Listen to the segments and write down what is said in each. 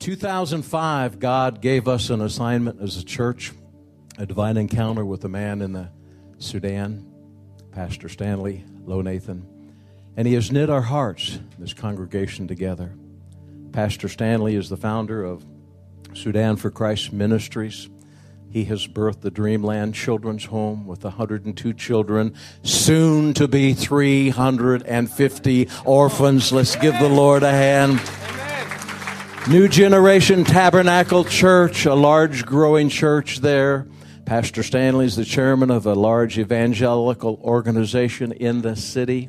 2005, God gave us an assignment as a church, a divine encounter with a man in the Sudan, Pastor Stanley Low Nathan. And he has knit our hearts, this congregation, together. Pastor Stanley is the founder of Sudan for Christ Ministries. He has birthed the Dreamland Children's Home with 102 children, soon to be 350 orphans. Let's give the Lord a hand. New Generation Tabernacle Church, a large growing church there. Pastor Stanley is the chairman of a large evangelical organization in the city.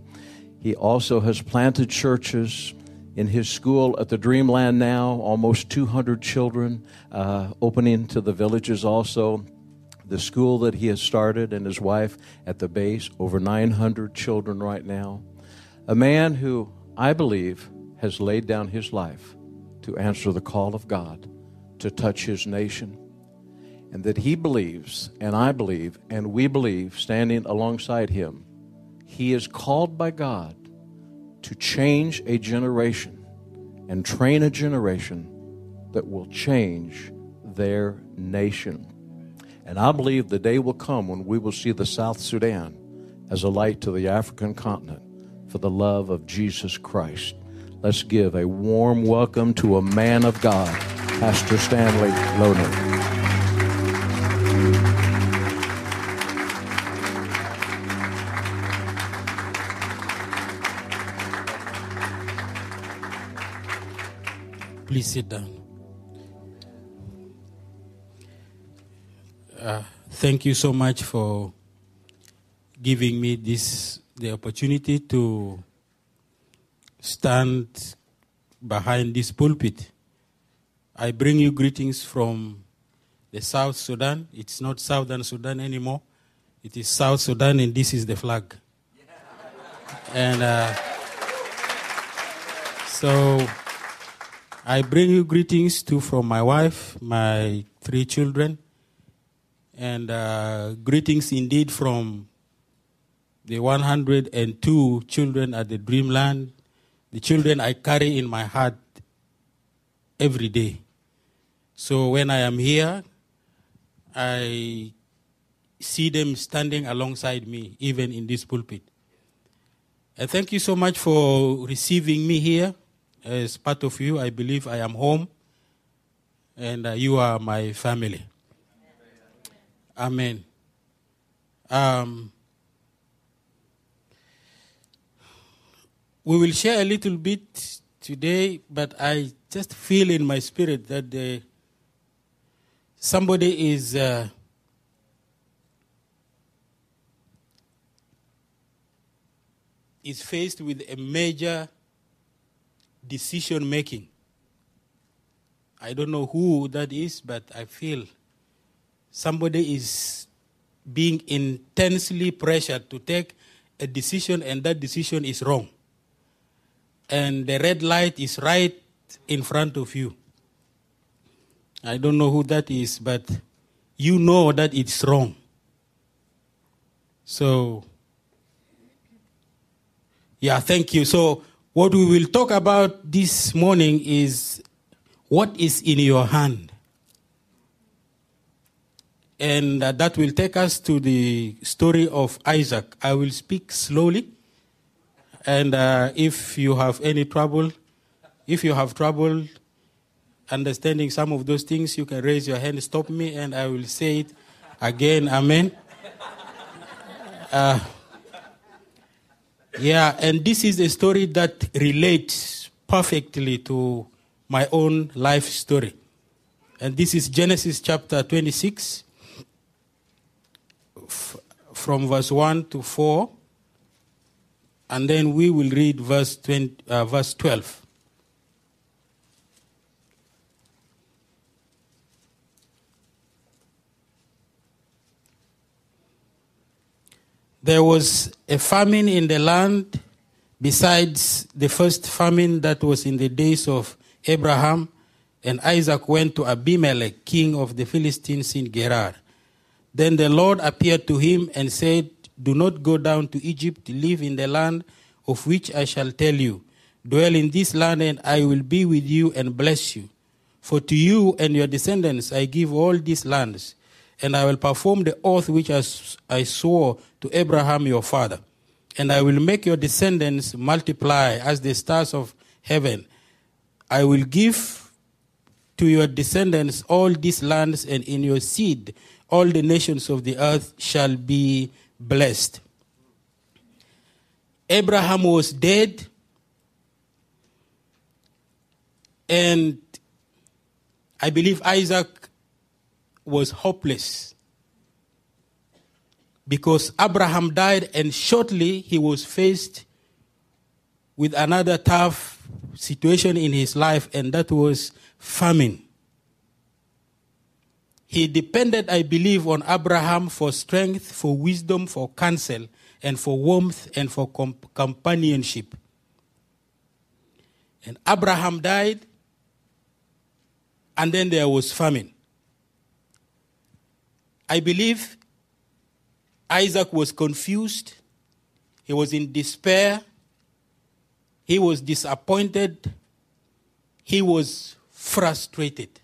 He also has planted churches in his school at the Dreamland now, almost 200 children uh, opening to the villages also. The school that he has started and his wife at the base, over 900 children right now. A man who I believe has laid down his life to answer the call of God to touch his nation. And that he believes, and I believe, and we believe, standing alongside him, he is called by God to change a generation and train a generation that will change their nation. And I believe the day will come when we will see the South Sudan as a light to the African continent for the love of Jesus Christ. Let's give a warm welcome to a man of God, Pastor Stanley Loner. Please sit down. Uh, thank you so much for giving me this the opportunity to stand behind this pulpit. I bring you greetings from the South Sudan. It's not Southern Sudan anymore. It is South Sudan, and this is the flag. And uh, so I bring you greetings too from my wife, my three children, and uh, greetings indeed from the 102 children at the Dreamland, the children I carry in my heart every day. So when I am here, I see them standing alongside me, even in this pulpit. And thank you so much for receiving me here as part of you. I believe I am home and uh, you are my family. Amen. Um, we will share a little bit today, but I just feel in my spirit that the, somebody is. Uh, is faced with a major decision making. I don't know who that is, but I feel somebody is being intensely pressured to take a decision, and that decision is wrong. And the red light is right in front of you. I don't know who that is, but you know that it's wrong. So, yeah, thank you. So, what we will talk about this morning is what is in your hand. And uh, that will take us to the story of Isaac. I will speak slowly. And uh, if you have any trouble, if you have trouble understanding some of those things, you can raise your hand, stop me, and I will say it again. Amen. Uh, yeah, and this is a story that relates perfectly to my own life story. And this is Genesis chapter 26, f- from verse 1 to 4. And then we will read verse, 20, uh, verse 12. There was a famine in the land besides the first famine that was in the days of Abraham, and Isaac went to Abimelech, king of the Philistines in Gerar. Then the Lord appeared to him and said, Do not go down to Egypt, live in the land of which I shall tell you. Dwell in this land, and I will be with you and bless you. For to you and your descendants I give all these lands, and I will perform the oath which I swore to Abraham your father. And I will make your descendants multiply as the stars of heaven. I will give to your descendants all these lands, and in your seed all the nations of the earth shall be blessed. Abraham was dead, and I believe Isaac was hopeless because Abraham died, and shortly he was faced with another tough situation in his life, and that was famine. He depended, I believe, on Abraham for strength, for wisdom, for counsel, and for warmth and for com- companionship. And Abraham died, and then there was famine. I believe Isaac was confused, he was in despair, he was disappointed, he was frustrated.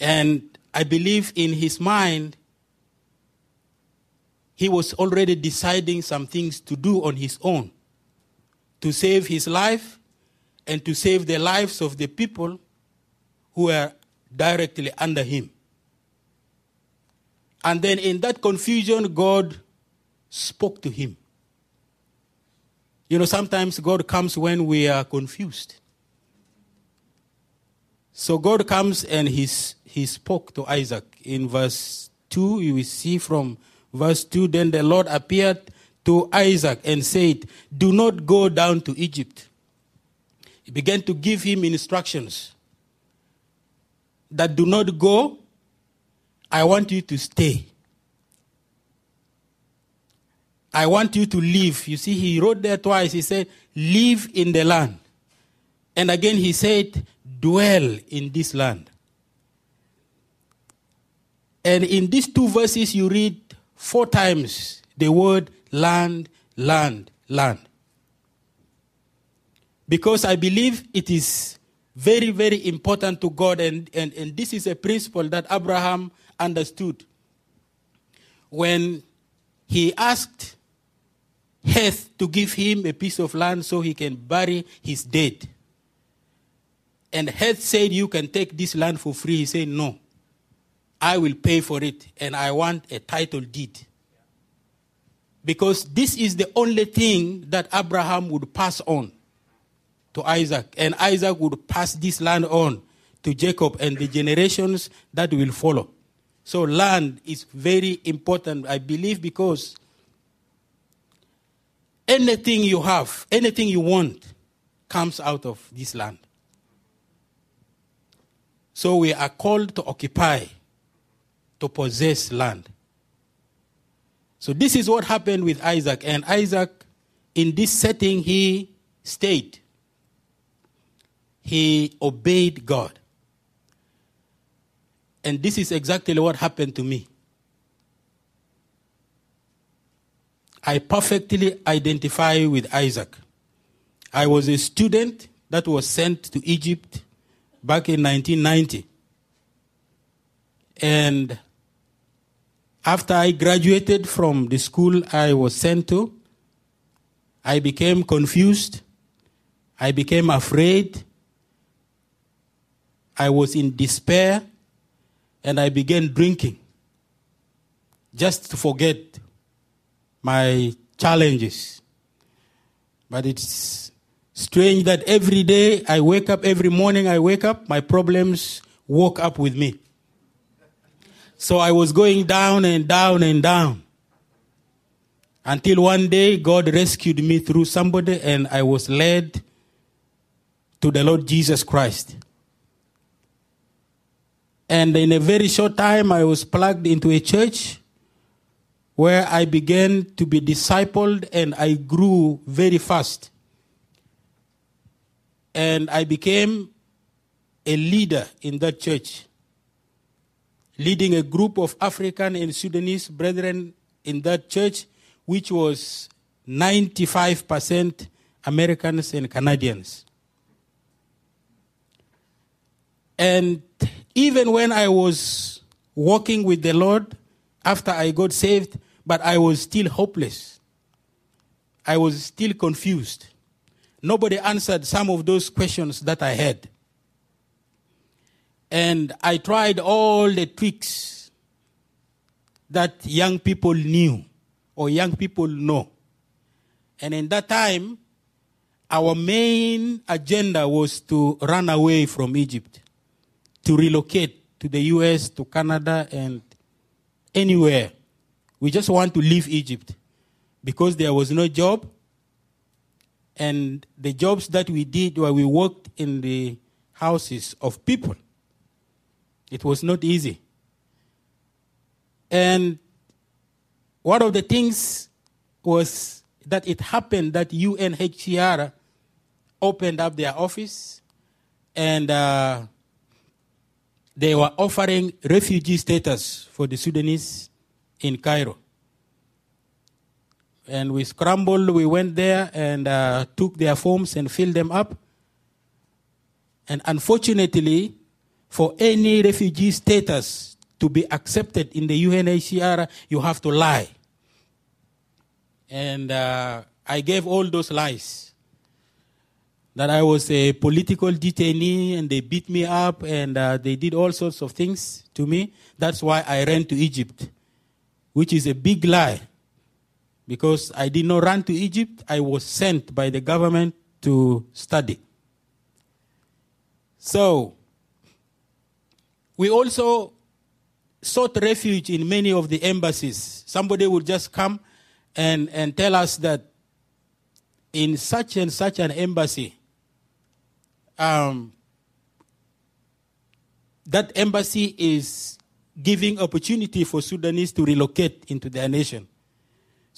And I believe in his mind, he was already deciding some things to do on his own to save his life and to save the lives of the people who were directly under him. And then in that confusion, God spoke to him. You know, sometimes God comes when we are confused. So God comes and he's, he spoke to Isaac. In verse 2, you will see from verse 2 Then the Lord appeared to Isaac and said, Do not go down to Egypt. He began to give him instructions that do not go, I want you to stay. I want you to live. You see, he wrote there twice. He said, Live in the land. And again, he said, Dwell in this land. And in these two verses, you read four times the word land, land, land. Because I believe it is very, very important to God, and, and, and this is a principle that Abraham understood. When he asked Heth to give him a piece of land so he can bury his dead. And Heth said, You can take this land for free. He said, No. I will pay for it, and I want a title deed. Because this is the only thing that Abraham would pass on to Isaac, and Isaac would pass this land on to Jacob and the generations that will follow. So, land is very important, I believe, because anything you have, anything you want, comes out of this land. So, we are called to occupy, to possess land. So, this is what happened with Isaac. And Isaac, in this setting, he stayed. He obeyed God. And this is exactly what happened to me. I perfectly identify with Isaac. I was a student that was sent to Egypt back in 1990. And after I graduated from the school I was sent to, I became confused. I became afraid. I was in despair. And I began drinking just to forget my challenges. But it's strange that every day I wake up, every morning I wake up, my problems woke up with me. So I was going down and down and down. Until one day God rescued me through somebody and I was led to the Lord Jesus Christ. And in a very short time, I was plugged into a church where I began to be discipled and I grew very fast. And I became a leader in that church, leading a group of African and Sudanese brethren in that church, which was 95% Americans and Canadians. And even when I was walking with the Lord after I got saved, but I was still hopeless. I was still confused. Nobody answered some of those questions that I had. And I tried all the tricks that young people knew or young people know. And in that time, our main agenda was to run away from Egypt, to relocate to the US, to Canada, and anywhere. We just want to leave Egypt because there was no job. And the jobs that we did where we worked in the houses of people. It was not easy. And one of the things was that it happened that UNHCR opened up their office and uh, they were offering refugee status for the Sudanese in Cairo. And we scrambled, we went there and uh, took their forms and filled them up. And unfortunately, for any refugee status to be accepted in the UNHCR, you have to lie. And uh, I gave all those lies that I was a political detainee and they beat me up and uh, they did all sorts of things to me. That's why I ran to Egypt, which is a big lie. Because I did not run to Egypt, I was sent by the government to study. So, we also sought refuge in many of the embassies. Somebody would just come and, and tell us that in such and such an embassy, um, that embassy is giving opportunity for Sudanese to relocate into their nation.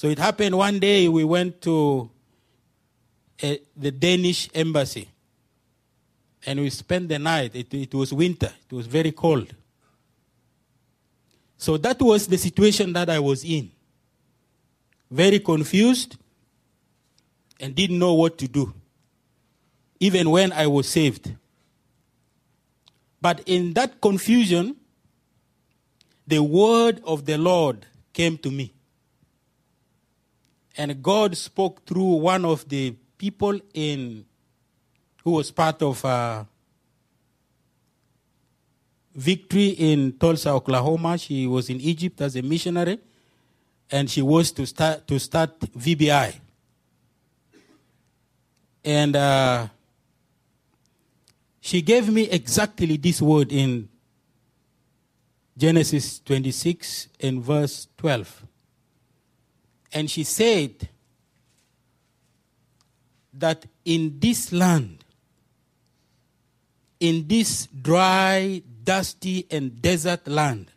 So it happened one day we went to a, the Danish embassy and we spent the night. It, it was winter, it was very cold. So that was the situation that I was in. Very confused and didn't know what to do, even when I was saved. But in that confusion, the word of the Lord came to me. And God spoke through one of the people in who was part of uh, Victory in Tulsa, Oklahoma. She was in Egypt as a missionary, and she was to start to start VBI. And uh, she gave me exactly this word in Genesis 26 and verse 12. And she said that in this land, in this dry, dusty, and desert land,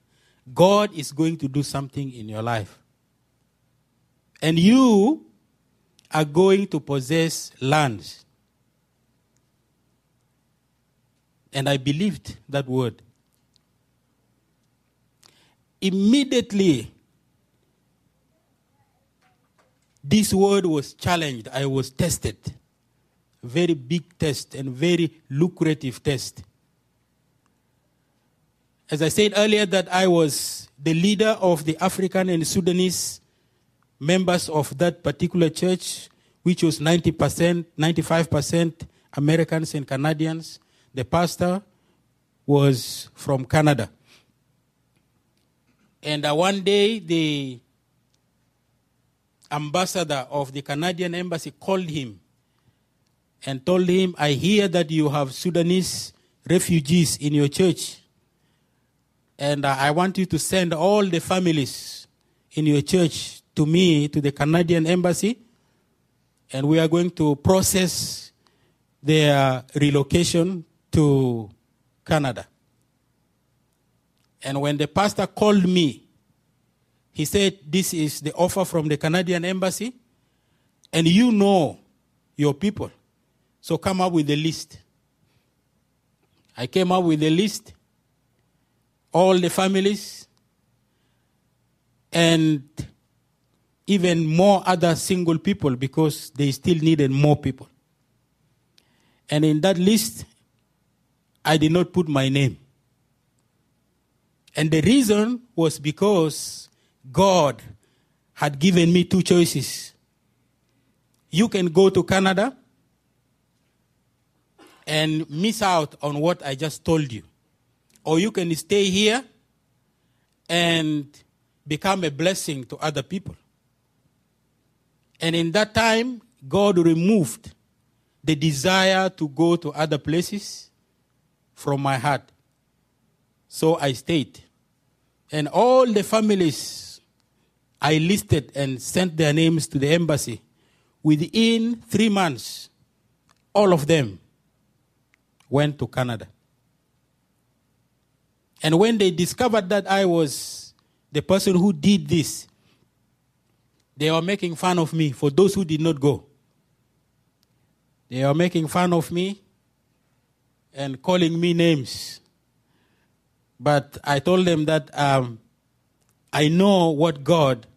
God is going to do something in your life. And you are going to possess lands. And I believed that word. Immediately, this word was challenged. I was tested. Very big test and very lucrative test. As I said earlier, that I was the leader of the African and Sudanese members of that particular church, which was 90%, 95% Americans and Canadians. The pastor was from Canada. And uh, one day, the ambassador of the Canadian embassy called him and told him, I hear that you have Sudanese refugees in your church. And uh, I want you to send all the families in your church to me, to the Canadian embassy. And we are going to process their relocation to Canada. And when the pastor called me, he said, This is the offer from the Canadian embassy, and you know your people. So come up with a list. I came up with a list, all the families, and even more other single people because they still needed more people. And in that list, I did not put my name. And the reason was because God had given me two choices. You can go to Canada and miss out on what I just told you, or you can stay here and become a blessing to other people. And in that time, God removed the desire to go to other places from my heart. So I stayed. And all the families I listed and sent their names to the embassy. Within three months, all of them went to Canada. And when they discovered that I was the person who did this, they were making fun of me for those who did not go. They were making fun of me and calling me names. But I told them that um, I know what God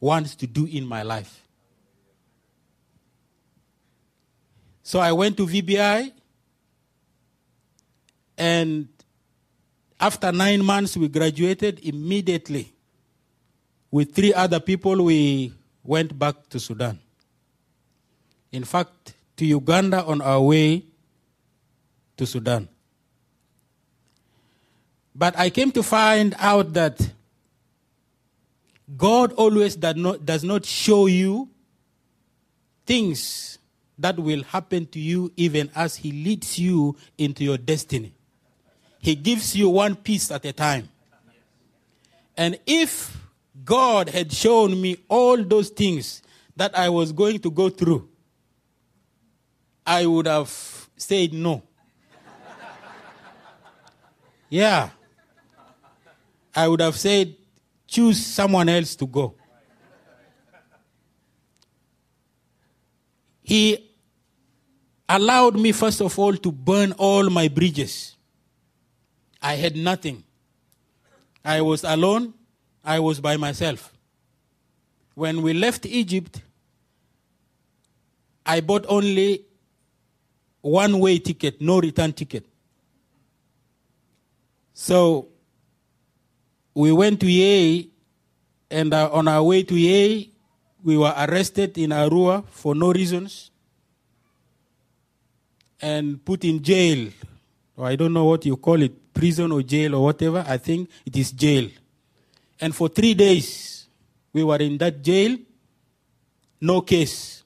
wants to do in my life. So I went to VBI, and after nine months, we graduated immediately. With three other people, we went back to Sudan. In fact, to Uganda on our way to Sudan. But I came to find out that God always does not, show you things that will happen to you even as He leads you into your destiny. He gives you one piece at a time. And if God had shown me all those things that I was going to go through, I would have said no. yeah. I would have said, choose someone else to go. He allowed me, first of all, to burn all my bridges. I had nothing. I was alone. I was by myself. When we left Egypt, I bought only one way ticket, no return ticket. So we went to Yei, and uh, on our way to Yei, we were arrested in Arua for no reasons and put in jail. I don't know what you call it, prison or jail or whatever. I think it is jail. And for three days, we were in that jail, no case.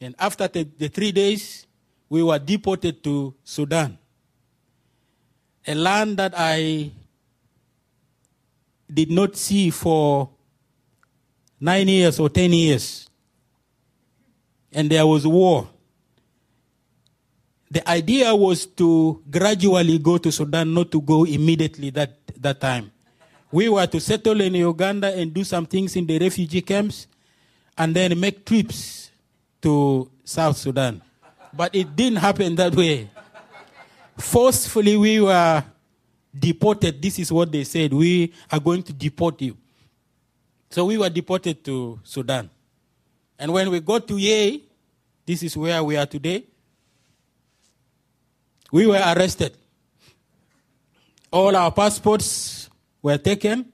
And after the, the three days, we were deported to Sudan, a land that I did not see for nine years or ten years. And there was war. The idea was to gradually go to Sudan, not to go immediately that, that time. We were to settle in Uganda and do some things in the refugee camps and then make trips to South Sudan. But it didn't happen that way. Forcefully, we were deported. This is what they said. We are going to deport you. So we were deported to Sudan. And when we got to Yei, this is where we are today, we were arrested. All our passports were taken,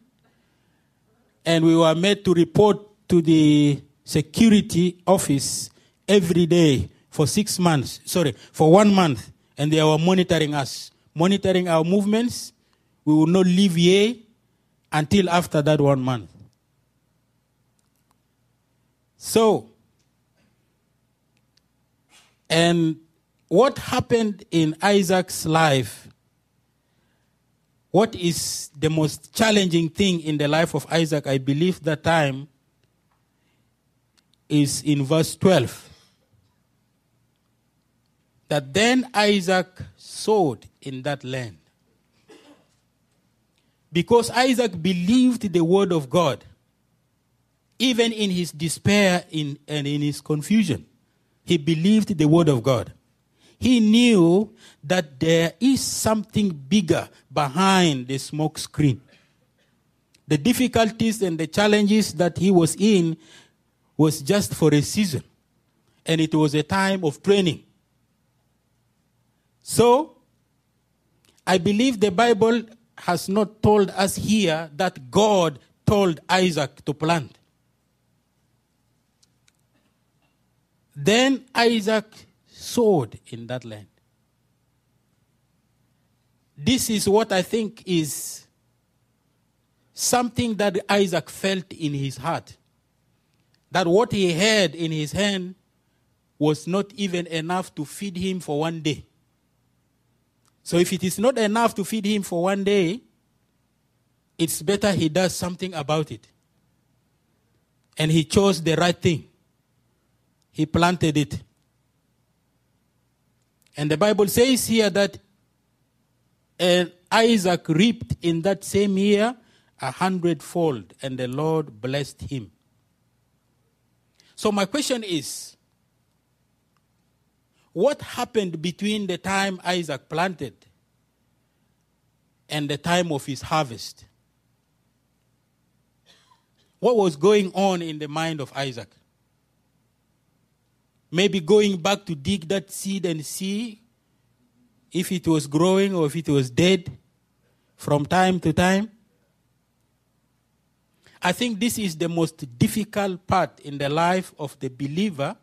and we were made to report to the security office every day for six months, sorry, for one month, and they were monitoring us, monitoring our movements. We will not leave here until after that one month. So, and what happened in Isaac's life? What is the most challenging thing in the life of Isaac, I believe, that time is in verse 12 that then Isaac sowed in that land. Because Isaac believed the word of God, even in his despair in, and in his confusion, he believed the word of God. He knew that there is something bigger behind the smoke screen. The difficulties and the challenges that he was in was just for a season, and it was a time of training. So, I believe the Bible has not told us here that God told Isaac to plant. Then Isaac sowed in that land. This is what I think is something that Isaac felt in his heart. That what he had in his hand was not even enough to feed him for one day. So if it is not enough to feed him for one day, it's better he does something about it. And he chose the right thing. He planted it. And the Bible says here that and Isaac reaped in that same year a hundredfold, and the Lord blessed him. So, my question is what happened between the time Isaac planted and the time of his harvest? What was going on in the mind of Isaac? Maybe going back to dig that seed and see if it was growing or if it was dead from time to time. I think this is the most difficult part in the life of the believer.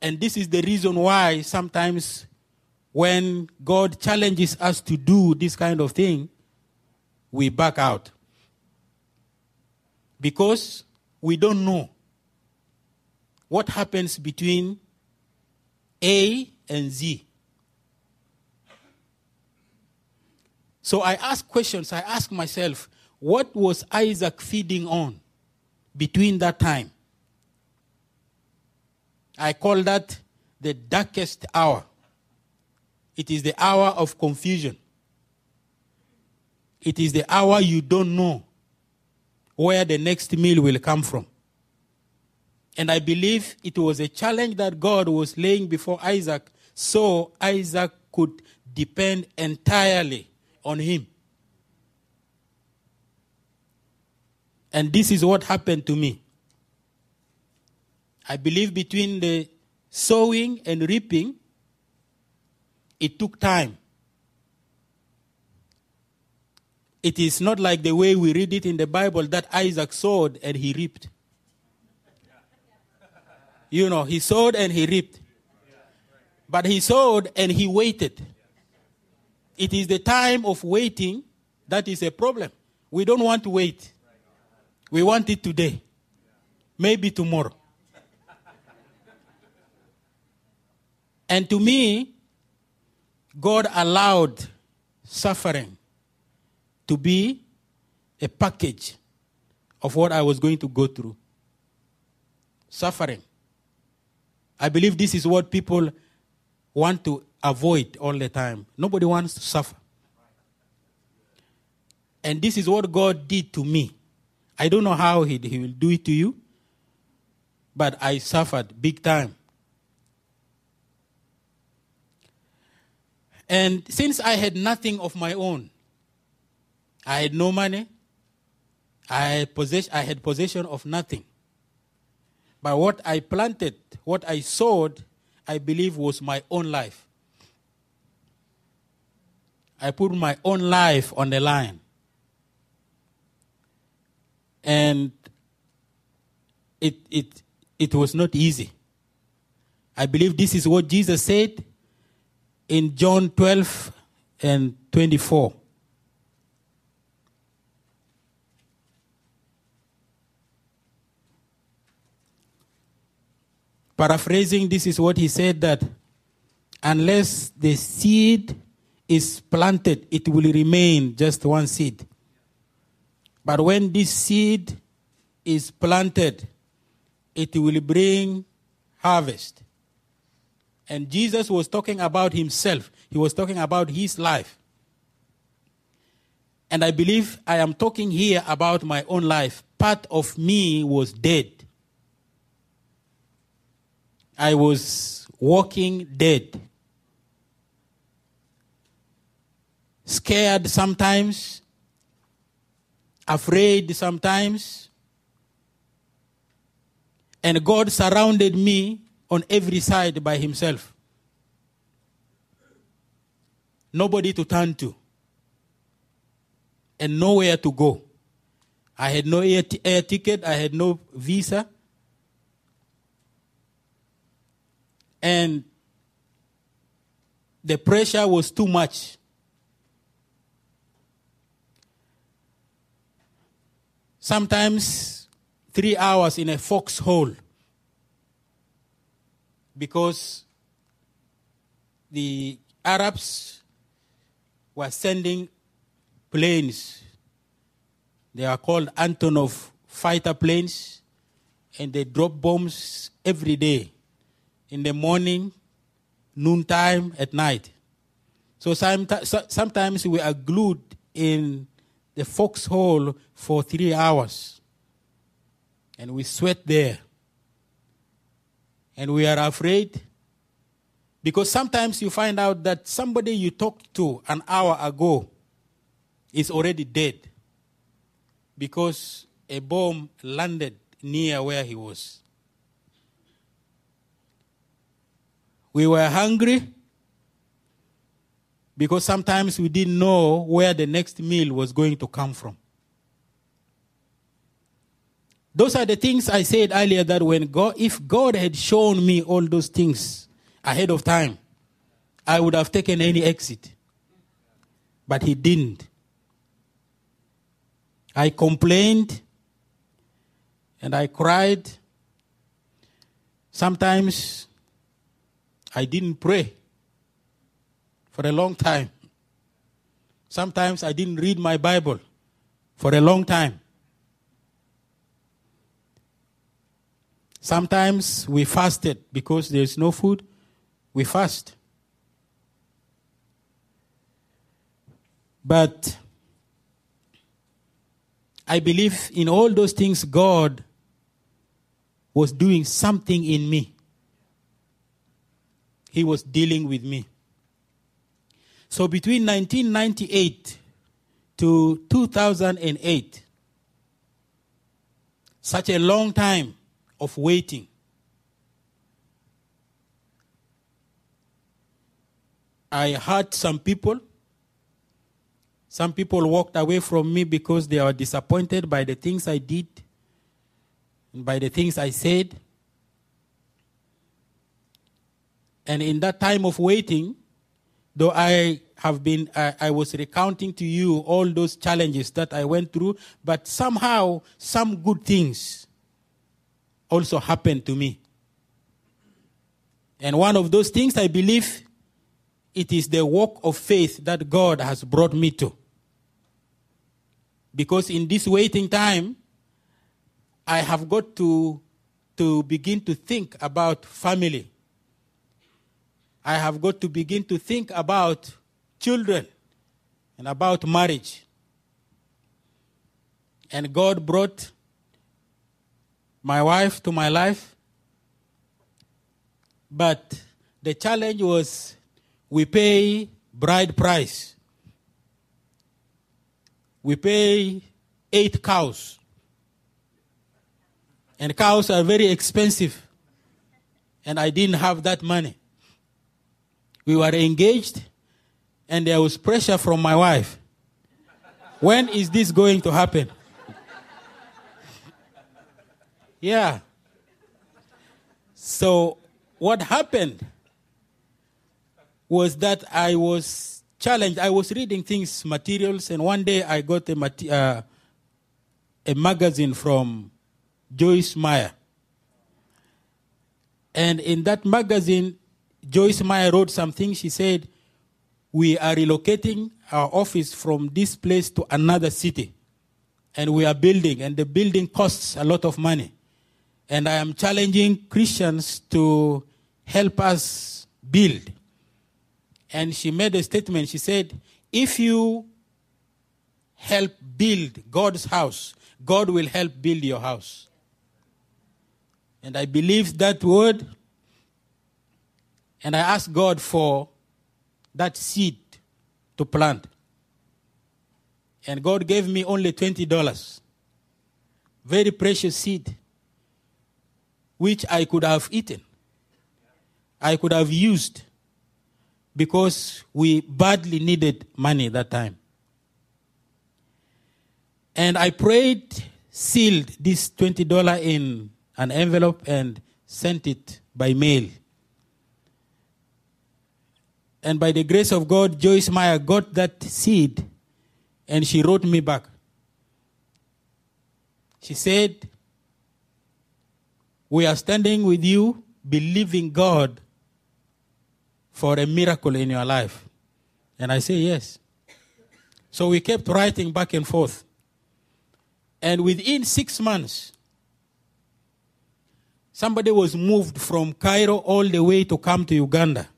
And this is the reason why sometimes when God challenges us to do this kind of thing, we back out. Because we don't know what happens between A and Z. So I ask questions. I ask myself, what was Isaac feeding on between that time? I call that the darkest hour. It is the hour of confusion. It is the hour you don't know where the next meal will come from. And I believe it was a challenge that God was laying before Isaac so Isaac could depend entirely on him. And this is what happened to me. I believe between the sowing and reaping, it took time. It is not like the way we read it in the Bible that Isaac sowed and he reaped. You know, he sowed and he reaped. But he sowed and he waited. It is the time of waiting that is a problem. We don't want to wait. We want it today. Maybe tomorrow. And to me, God allowed suffering to be a package of what I was going to go through. Suffering. I believe this is what people want to avoid all the time. Nobody wants to suffer. And this is what God did to me. I don't know how he, he will do it to you, but I suffered big time. And since I had nothing of my own, I had no money, I possess- I had possession of nothing. But what I planted, what I sowed, I believe was my own life. I put my own life on the line. And it, it, it was not easy. I believe this is what Jesus said in John 12 and 24. Paraphrasing, this is what he said that unless the seed is planted, it will remain just one seed. But when this seed is planted, it will bring harvest. And Jesus was talking about himself, he was talking about his life. And I believe I am talking here about my own life. Part of me was dead. I was walking dead. scared sometimes, afraid sometimes. And God surrounded me on every side by Himself. nobody to turn to, and nowhere to go. I had no air, t- air ticket, I had no visa. And the pressure was too much. Sometimes three hours in a foxhole because the Arabs were sending planes. They are called Antonov fighter planes, and they drop bombs every day in the morning, noontime, at night. So sometimes we are glued in the foxhole for three hours, and we sweat there. And we are afraid because sometimes you find out that somebody you talked to an hour ago is already dead because a bomb landed near where he was. We were hungry because sometimes we didn't know where the next meal was going to come from. Those are the things I said earlier that when God, if God had shown me all those things ahead of time, I would have taken any exit. But He didn't. I complained and I cried. Sometimes I didn't pray for a long time. Sometimes I didn't read my Bible for a long time. Sometimes we fasted because there's no food, we fast. But I believe in all those things, God was doing something in me. He was dealing with me. So between 1998 to 2008, such a long time, of waiting. I hurt some people. Some people walked away from me because they were disappointed by the things I did and by the things I said. And in that time of waiting, though I have been, I, I, was recounting to you all those challenges that I went through, but somehow some good things also happened to me. And one of those things I believe it is the walk of faith that God has brought me to. Because in this waiting time, I have got to, to begin to think about family. I have got to begin to think about children and about marriage. And God brought my wife to my life. But the challenge was we pay bride price. We pay eight cows. And cows are very expensive. And I didn't have that money. We were engaged, and there was pressure from my wife. When is this going to happen? Yeah. So what happened was that I was challenged. I was reading things, materials, and one day I got a, uh, a magazine from Joyce Meyer. And in that magazine, Joyce Meyer wrote something. She said, We are relocating our office from this place to another city. And we are building, and the building costs a lot of money. And I am challenging Christians to help us build. And she made a statement. She said, If you help build God's house, God will help build your house. And I believed that word. And I asked God for that seed to plant. And God gave me only $20. Very precious seed which I could have eaten, I could have used. because we badly needed money that time. And I prayed, sealed this $20 in an envelope, and sent it by mail. And by the grace of God, Joyce Meyer got that seed and she wrote me back. She said, We are standing with you, believing God for a miracle in your life. And I say, Yes. So we kept writing back and forth. And within six months, somebody was moved from Cairo all the way to come to Uganda.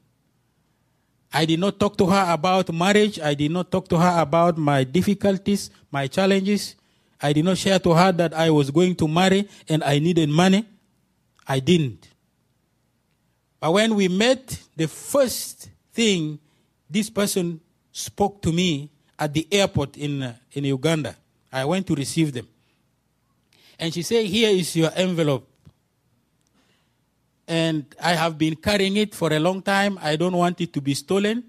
I did not talk to her about marriage. I did not talk to her about my difficulties, my challenges. I did not share to her that I was going to marry and I needed money. I didn't. But when we met, the first thing this person spoke to me at the airport in, uh, in Uganda, I went to receive them. And she said, Here is your envelope and I have been carrying it for a long time. I don't want it to be stolen.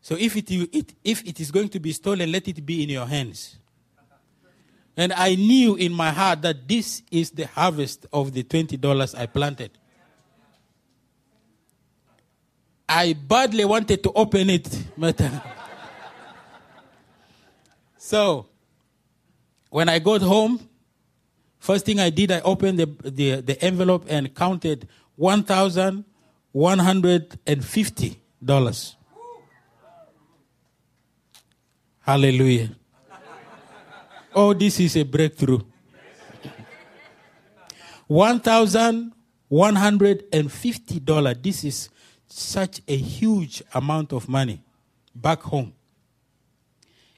So if it, it, if it is going to be stolen, let it be in your hands. And I knew in my heart that this is the harvest of the $20 I planted. I badly wanted to open it. But uh, so, when I got home, first thing I did, I opened the, the, the envelope and counted $1,150. Hallelujah. Oh, this is a breakthrough. $1,150. This is such a huge amount of money back home.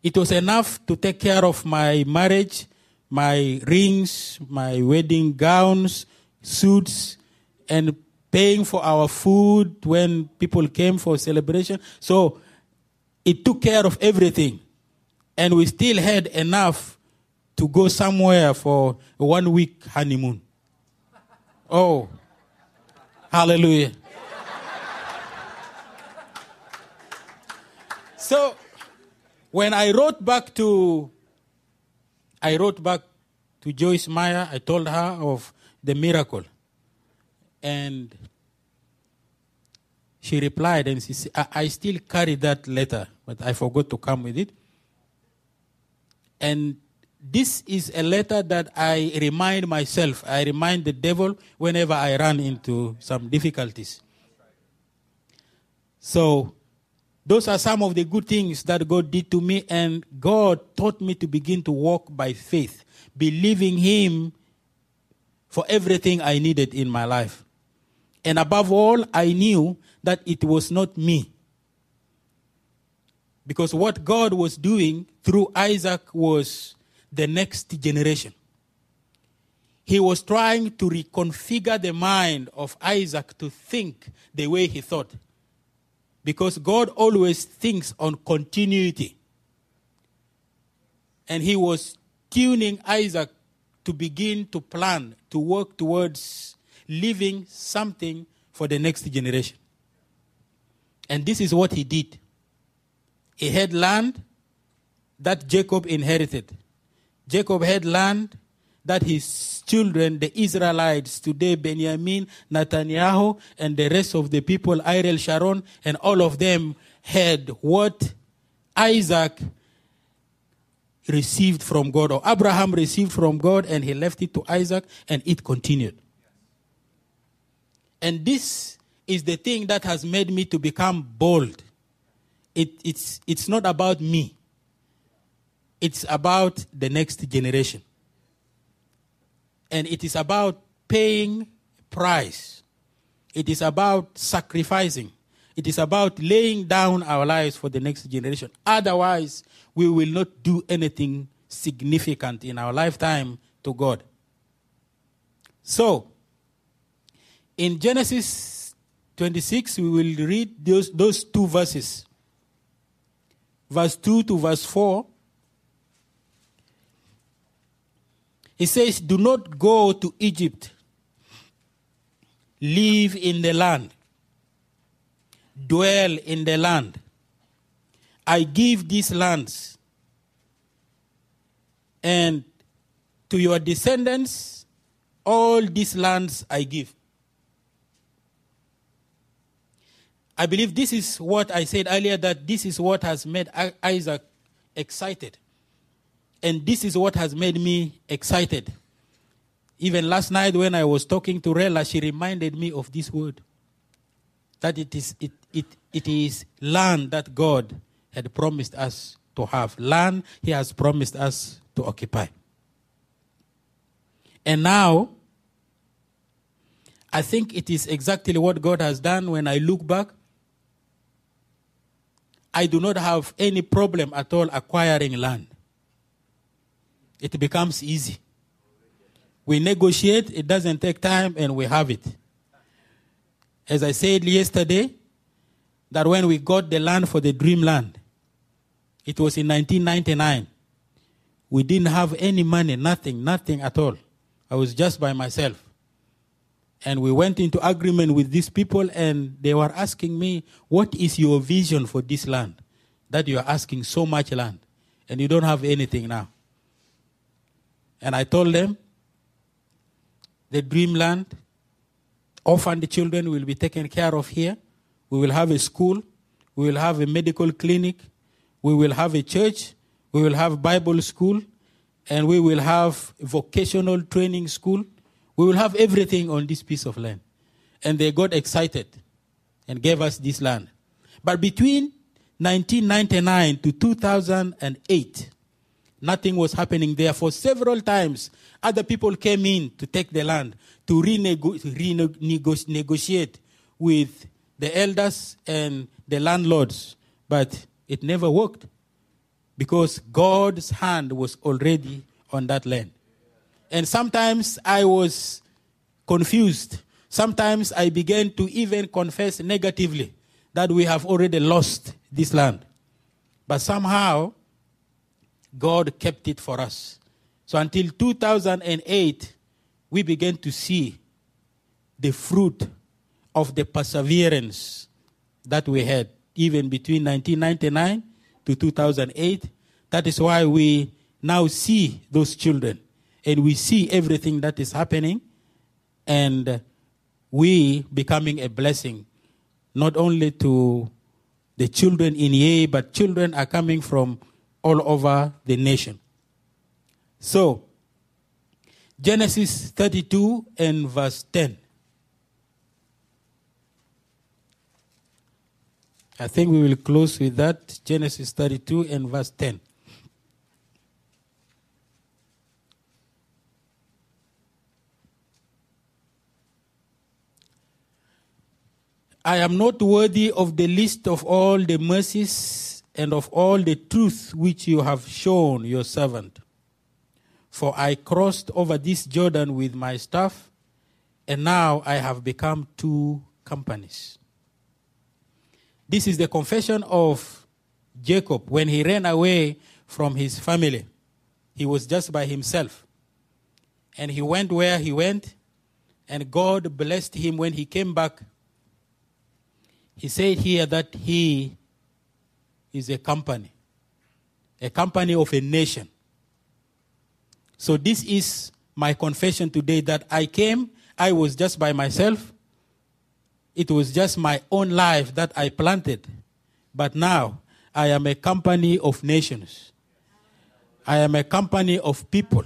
It was enough to take care of my marriage, my rings, my wedding gowns, suits, and paying for our food when people came for celebration. So it took care of everything. And we still had enough to go somewhere for a one week honeymoon. Oh, hallelujah. so when I wrote back to I wrote back to Joyce Meyer, I told her of the miracle. And she replied and she said, I, I still carry that letter, but I forgot to come with it. And this is a letter that I remind myself, I remind the devil whenever I run into some difficulties. So, those are some of the good things that God did to me, and God taught me to begin to walk by faith, believing Him for everything I needed in my life. And above all, I knew that it was not me. Because what God was doing through Isaac was the next generation. He was trying to reconfigure the mind of Isaac to think the way he thought. Because God always thinks on continuity. And he was tuning Isaac to begin to plan, to work towards leaving something for the next generation. And this is what he did. He had land that Jacob inherited. Jacob had land that his children, the Israelites, today Benjamin, Netanyahu, and the rest of the people, Ariel Sharon, and all of them had what Isaac received from God, or Abraham received from God, and he left it to Isaac, and it continued. And this is the thing that has made me to become bold. It, it's, it's not about me, it's about the next generation. And it is about paying price. It is about sacrificing. It is about laying down our lives for the next generation. Otherwise, we will not do anything significant in our lifetime to God. So, in Genesis 26, we will read those, those two verses. Verse 2 to verse 4. He says, Do not go to Egypt, live in the land. dwell in the land. I give these lands and to your descendants, all these lands I give. I believe this is what I said earlier that this is what has made Isaac excited. And this is what has made me excited. Even last night when I was talking to Rella, she reminded me of this word that it is, it, it, it is land that God had promised us to have, land He has promised us to occupy. And now, I think it is exactly what God has done when I look back. I do not have any problem at all acquiring land. It becomes easy. We negotiate, it doesn't take time, and we have it. As I said yesterday, that when we got the land for the dreamland, it was in 1999. We didn't have any money, nothing, nothing at all. I was just by myself. And we went into agreement with these people, and they were asking me, What is your vision for this land? That you are asking so much land, and you don't have anything now. And I told them, The dreamland, orphaned children will be taken care of here. We will have a school. We will have a medical clinic. We will have a church. We will have Bible school. And we will have vocational training school we will have everything on this piece of land. And they got excited and gave us this land. But between 1999 to 2008, nothing was happening there. For several times, other people came in to take the land to renegotiate with the elders and the landlords. But it never worked because God's hand was already on that land. And sometimes I was confused. Sometimes I began to even confess negatively that we have already lost this land. But somehow, God kept it for us. So until 2008, we began to see the fruit of the perseverance that we had, even between 1999 to 2008. That is why we now see those children and we see everything that is happening and we becoming a blessing not only to the children in Yei, but children are coming from all over the nation. So, Genesis 32 and verse 10. I think we will close with that. Genesis 32 and verse 10. I am not worthy of the least of all the mercies and of all the truth which you have shown your servant. For I crossed over this Jordan with my staff, and now I have become two companies. This is the confession of Jacob when he ran away from his family. He was just by himself. And he went where he went, and God blessed him when he came back he said here that he is a company, a company of a nation. So this is my confession today that I came, I was just by myself. It was just my own life that I planted. But now I am a company of nations. I am a company of people.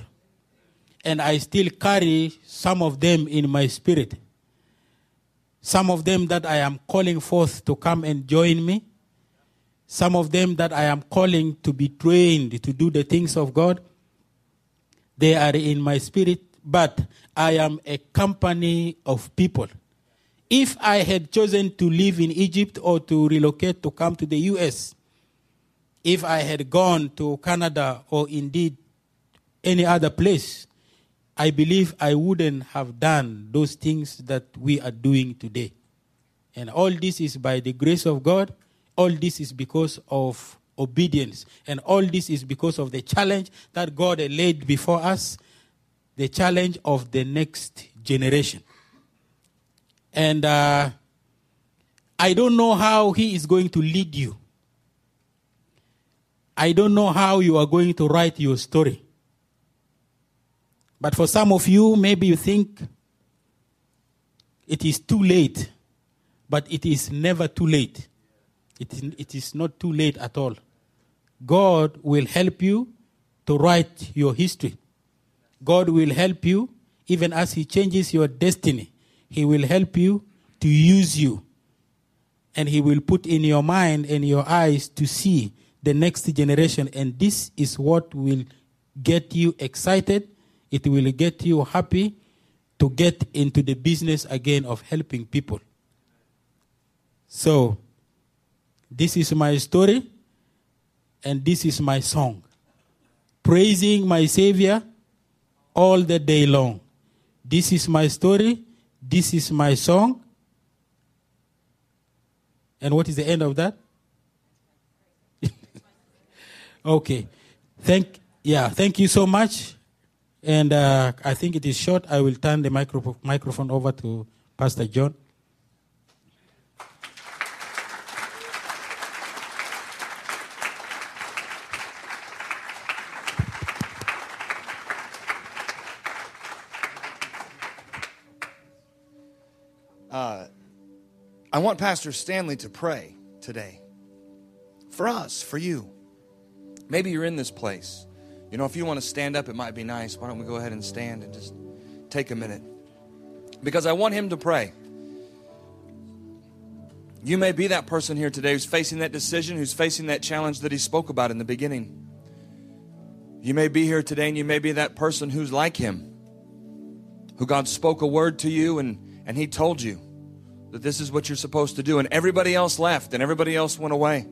And I still carry some of them in my spirit. Some of them that I am calling forth to come and join me. Some of them that I am calling to be trained to do the things of God. They are in my spirit, but I am a company of people. If I had chosen to live in Egypt or to relocate to come to the US, if I had gone to Canada or indeed any other place, I believe I wouldn't have done those things that we are doing today. And all this is by the grace of God. All this is because of obedience. And all this is because of the challenge that God laid before us the challenge of the next generation. And uh, I don't know how He is going to lead you. I don't know how you are going to write your story. But for some of you, maybe you think it is too late, but it is never too late. It is, it is not too late at all. God will help you to write your history. God will help you even as He changes your destiny. He will help you to use you. And He will put in your mind and your eyes to see the next generation. And this is what will get you excited. It will get you happy to get into the business again of helping people. So, this is my story, and this is my song. Praising my Savior all the day long. This is my story, this is my song. And what is the end of that? okay. Thank yeah, thank you so much. And uh, I think it is short. I will turn the micro- microphone over to Pastor John. Uh, I want Pastor Stanley to pray today for us, for you. Maybe you're in this place. You know, if you want to stand up, it might be nice. Why don't we go ahead and stand and just take a minute? Because I want him to pray. You may be that person here today who's facing that decision, who's facing that challenge that he spoke about in the beginning. You may be here today and you may be that person who's like him, who God spoke a word to you and, and he told you that this is what you're supposed to do, and everybody else left and everybody else went away.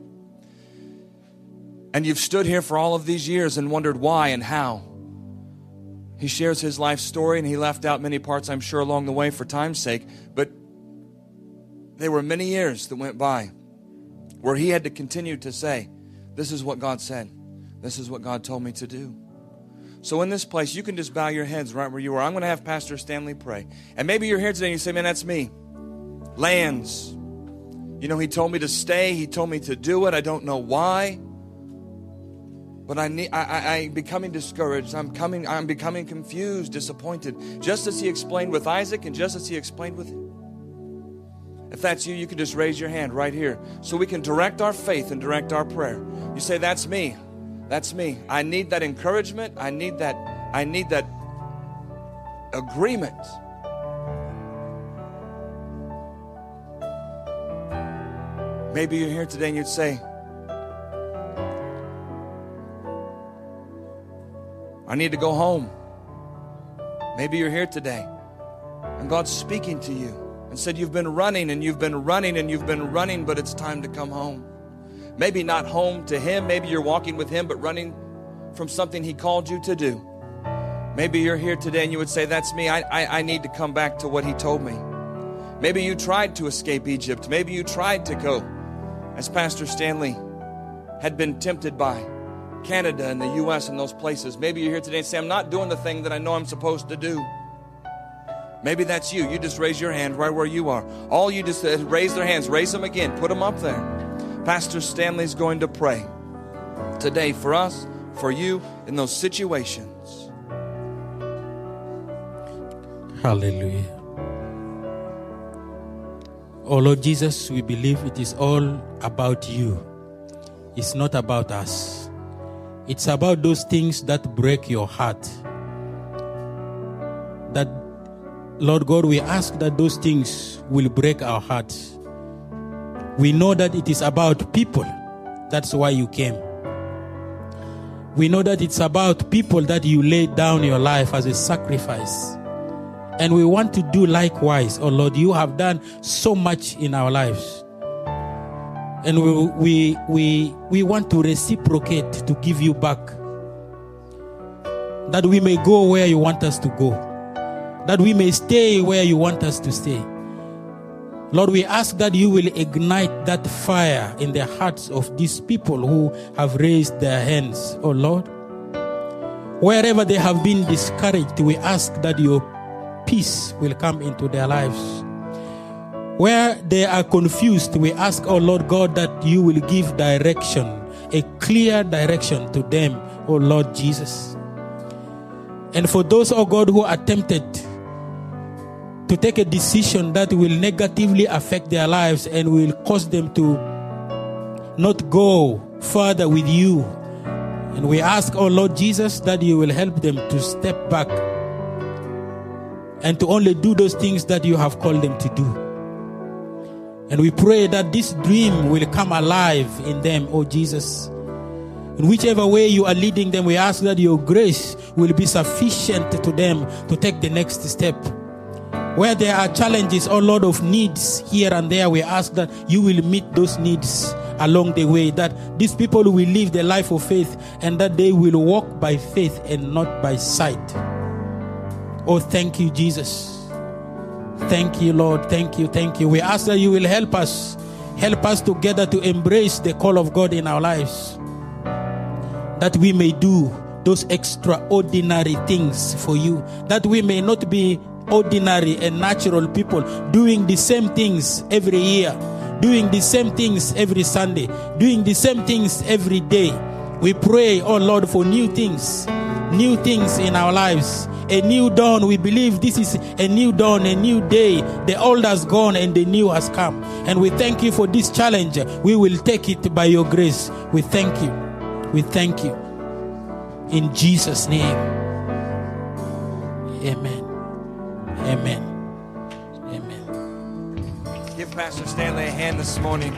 And you've stood here for all of these years and wondered why and how. He shares his life story and he left out many parts, I'm sure, along the way for time's sake. But there were many years that went by where he had to continue to say, This is what God said. This is what God told me to do. So, in this place, you can just bow your heads right where you are. I'm going to have Pastor Stanley pray. And maybe you're here today and you say, Man, that's me. Lands. You know, he told me to stay, he told me to do it. I don't know why. But I need, I, I, I'm becoming discouraged. I'm coming, I'm becoming confused, disappointed. Just as he explained with Isaac and just as he explained with. If that's you, you can just raise your hand right here so we can direct our faith and direct our prayer. You say, That's me. That's me. I need that encouragement. I need that, I need that agreement. Maybe you're here today and you'd say, I need to go home. Maybe you're here today and God's speaking to you and said, You've been running and you've been running and you've been running, but it's time to come home. Maybe not home to Him, maybe you're walking with Him, but running from something He called you to do. Maybe you're here today and you would say, That's me. I, I, I need to come back to what He told me. Maybe you tried to escape Egypt. Maybe you tried to go, as Pastor Stanley had been tempted by Canada and the U.S. and those places. Maybe you're here today and say, I'm not doing the thing that I know I'm supposed to do. Maybe that's you. You just raise your hand right where you are. All you just uh, raise their hands, raise them again, put them up there. Pastor Stanley's going to pray today for us, for you in those situations. Hallelujah. Oh Lord Jesus, we believe it is all about you. It's not about us. It's about those things that break your heart. That, Lord God, we ask that those things will break our hearts. We know that it is about people. That's why you came. We know that it's about people that you laid down your life as a sacrifice. And we want to do likewise. Oh Lord, you have done so much in our lives. And we, we, we, we want to reciprocate to give you back. That we may go where you want us to go. That we may stay where you want us to stay. Lord, we ask that you will ignite that fire in the hearts of these people who have raised their hands, oh Lord. Wherever they have been discouraged, we ask that your peace will come into their lives. Where they are confused, we ask, oh Lord God, that you will give direction, a clear direction to them, oh Lord Jesus. And for those, oh God, who are tempted to take a decision that will negatively affect their lives and will cause them to not go further with you. And we ask, oh Lord Jesus, that you will help them to step back and to only do those things that you have called them to do. And we pray that this dream will come alive in them, oh Jesus. In whichever way you are leading them, we ask that your grace will be sufficient to them to take the next step. Where there are challenges, oh Lord, of needs here and there, we ask that you will meet those needs along the way, that these people will live the life of faith and that they will walk by faith and not by sight. Oh, thank you, Jesus. Thank you, Lord. Thank you. Thank you. We ask that you will help us. Help us together to embrace the call of God in our lives. That we may do those extraordinary things for you. That we may not be ordinary and natural people doing the same things every year, doing the same things every Sunday, doing the same things every day. We pray, oh Lord, for new things, new things in our lives. A new dawn. We believe this is a new dawn, a new day. The old has gone and the new has come. And we thank you for this challenge. We will take it by your grace. We thank you. We thank you. In Jesus' name. Amen. Amen. Amen. Give Pastor Stanley a hand this morning.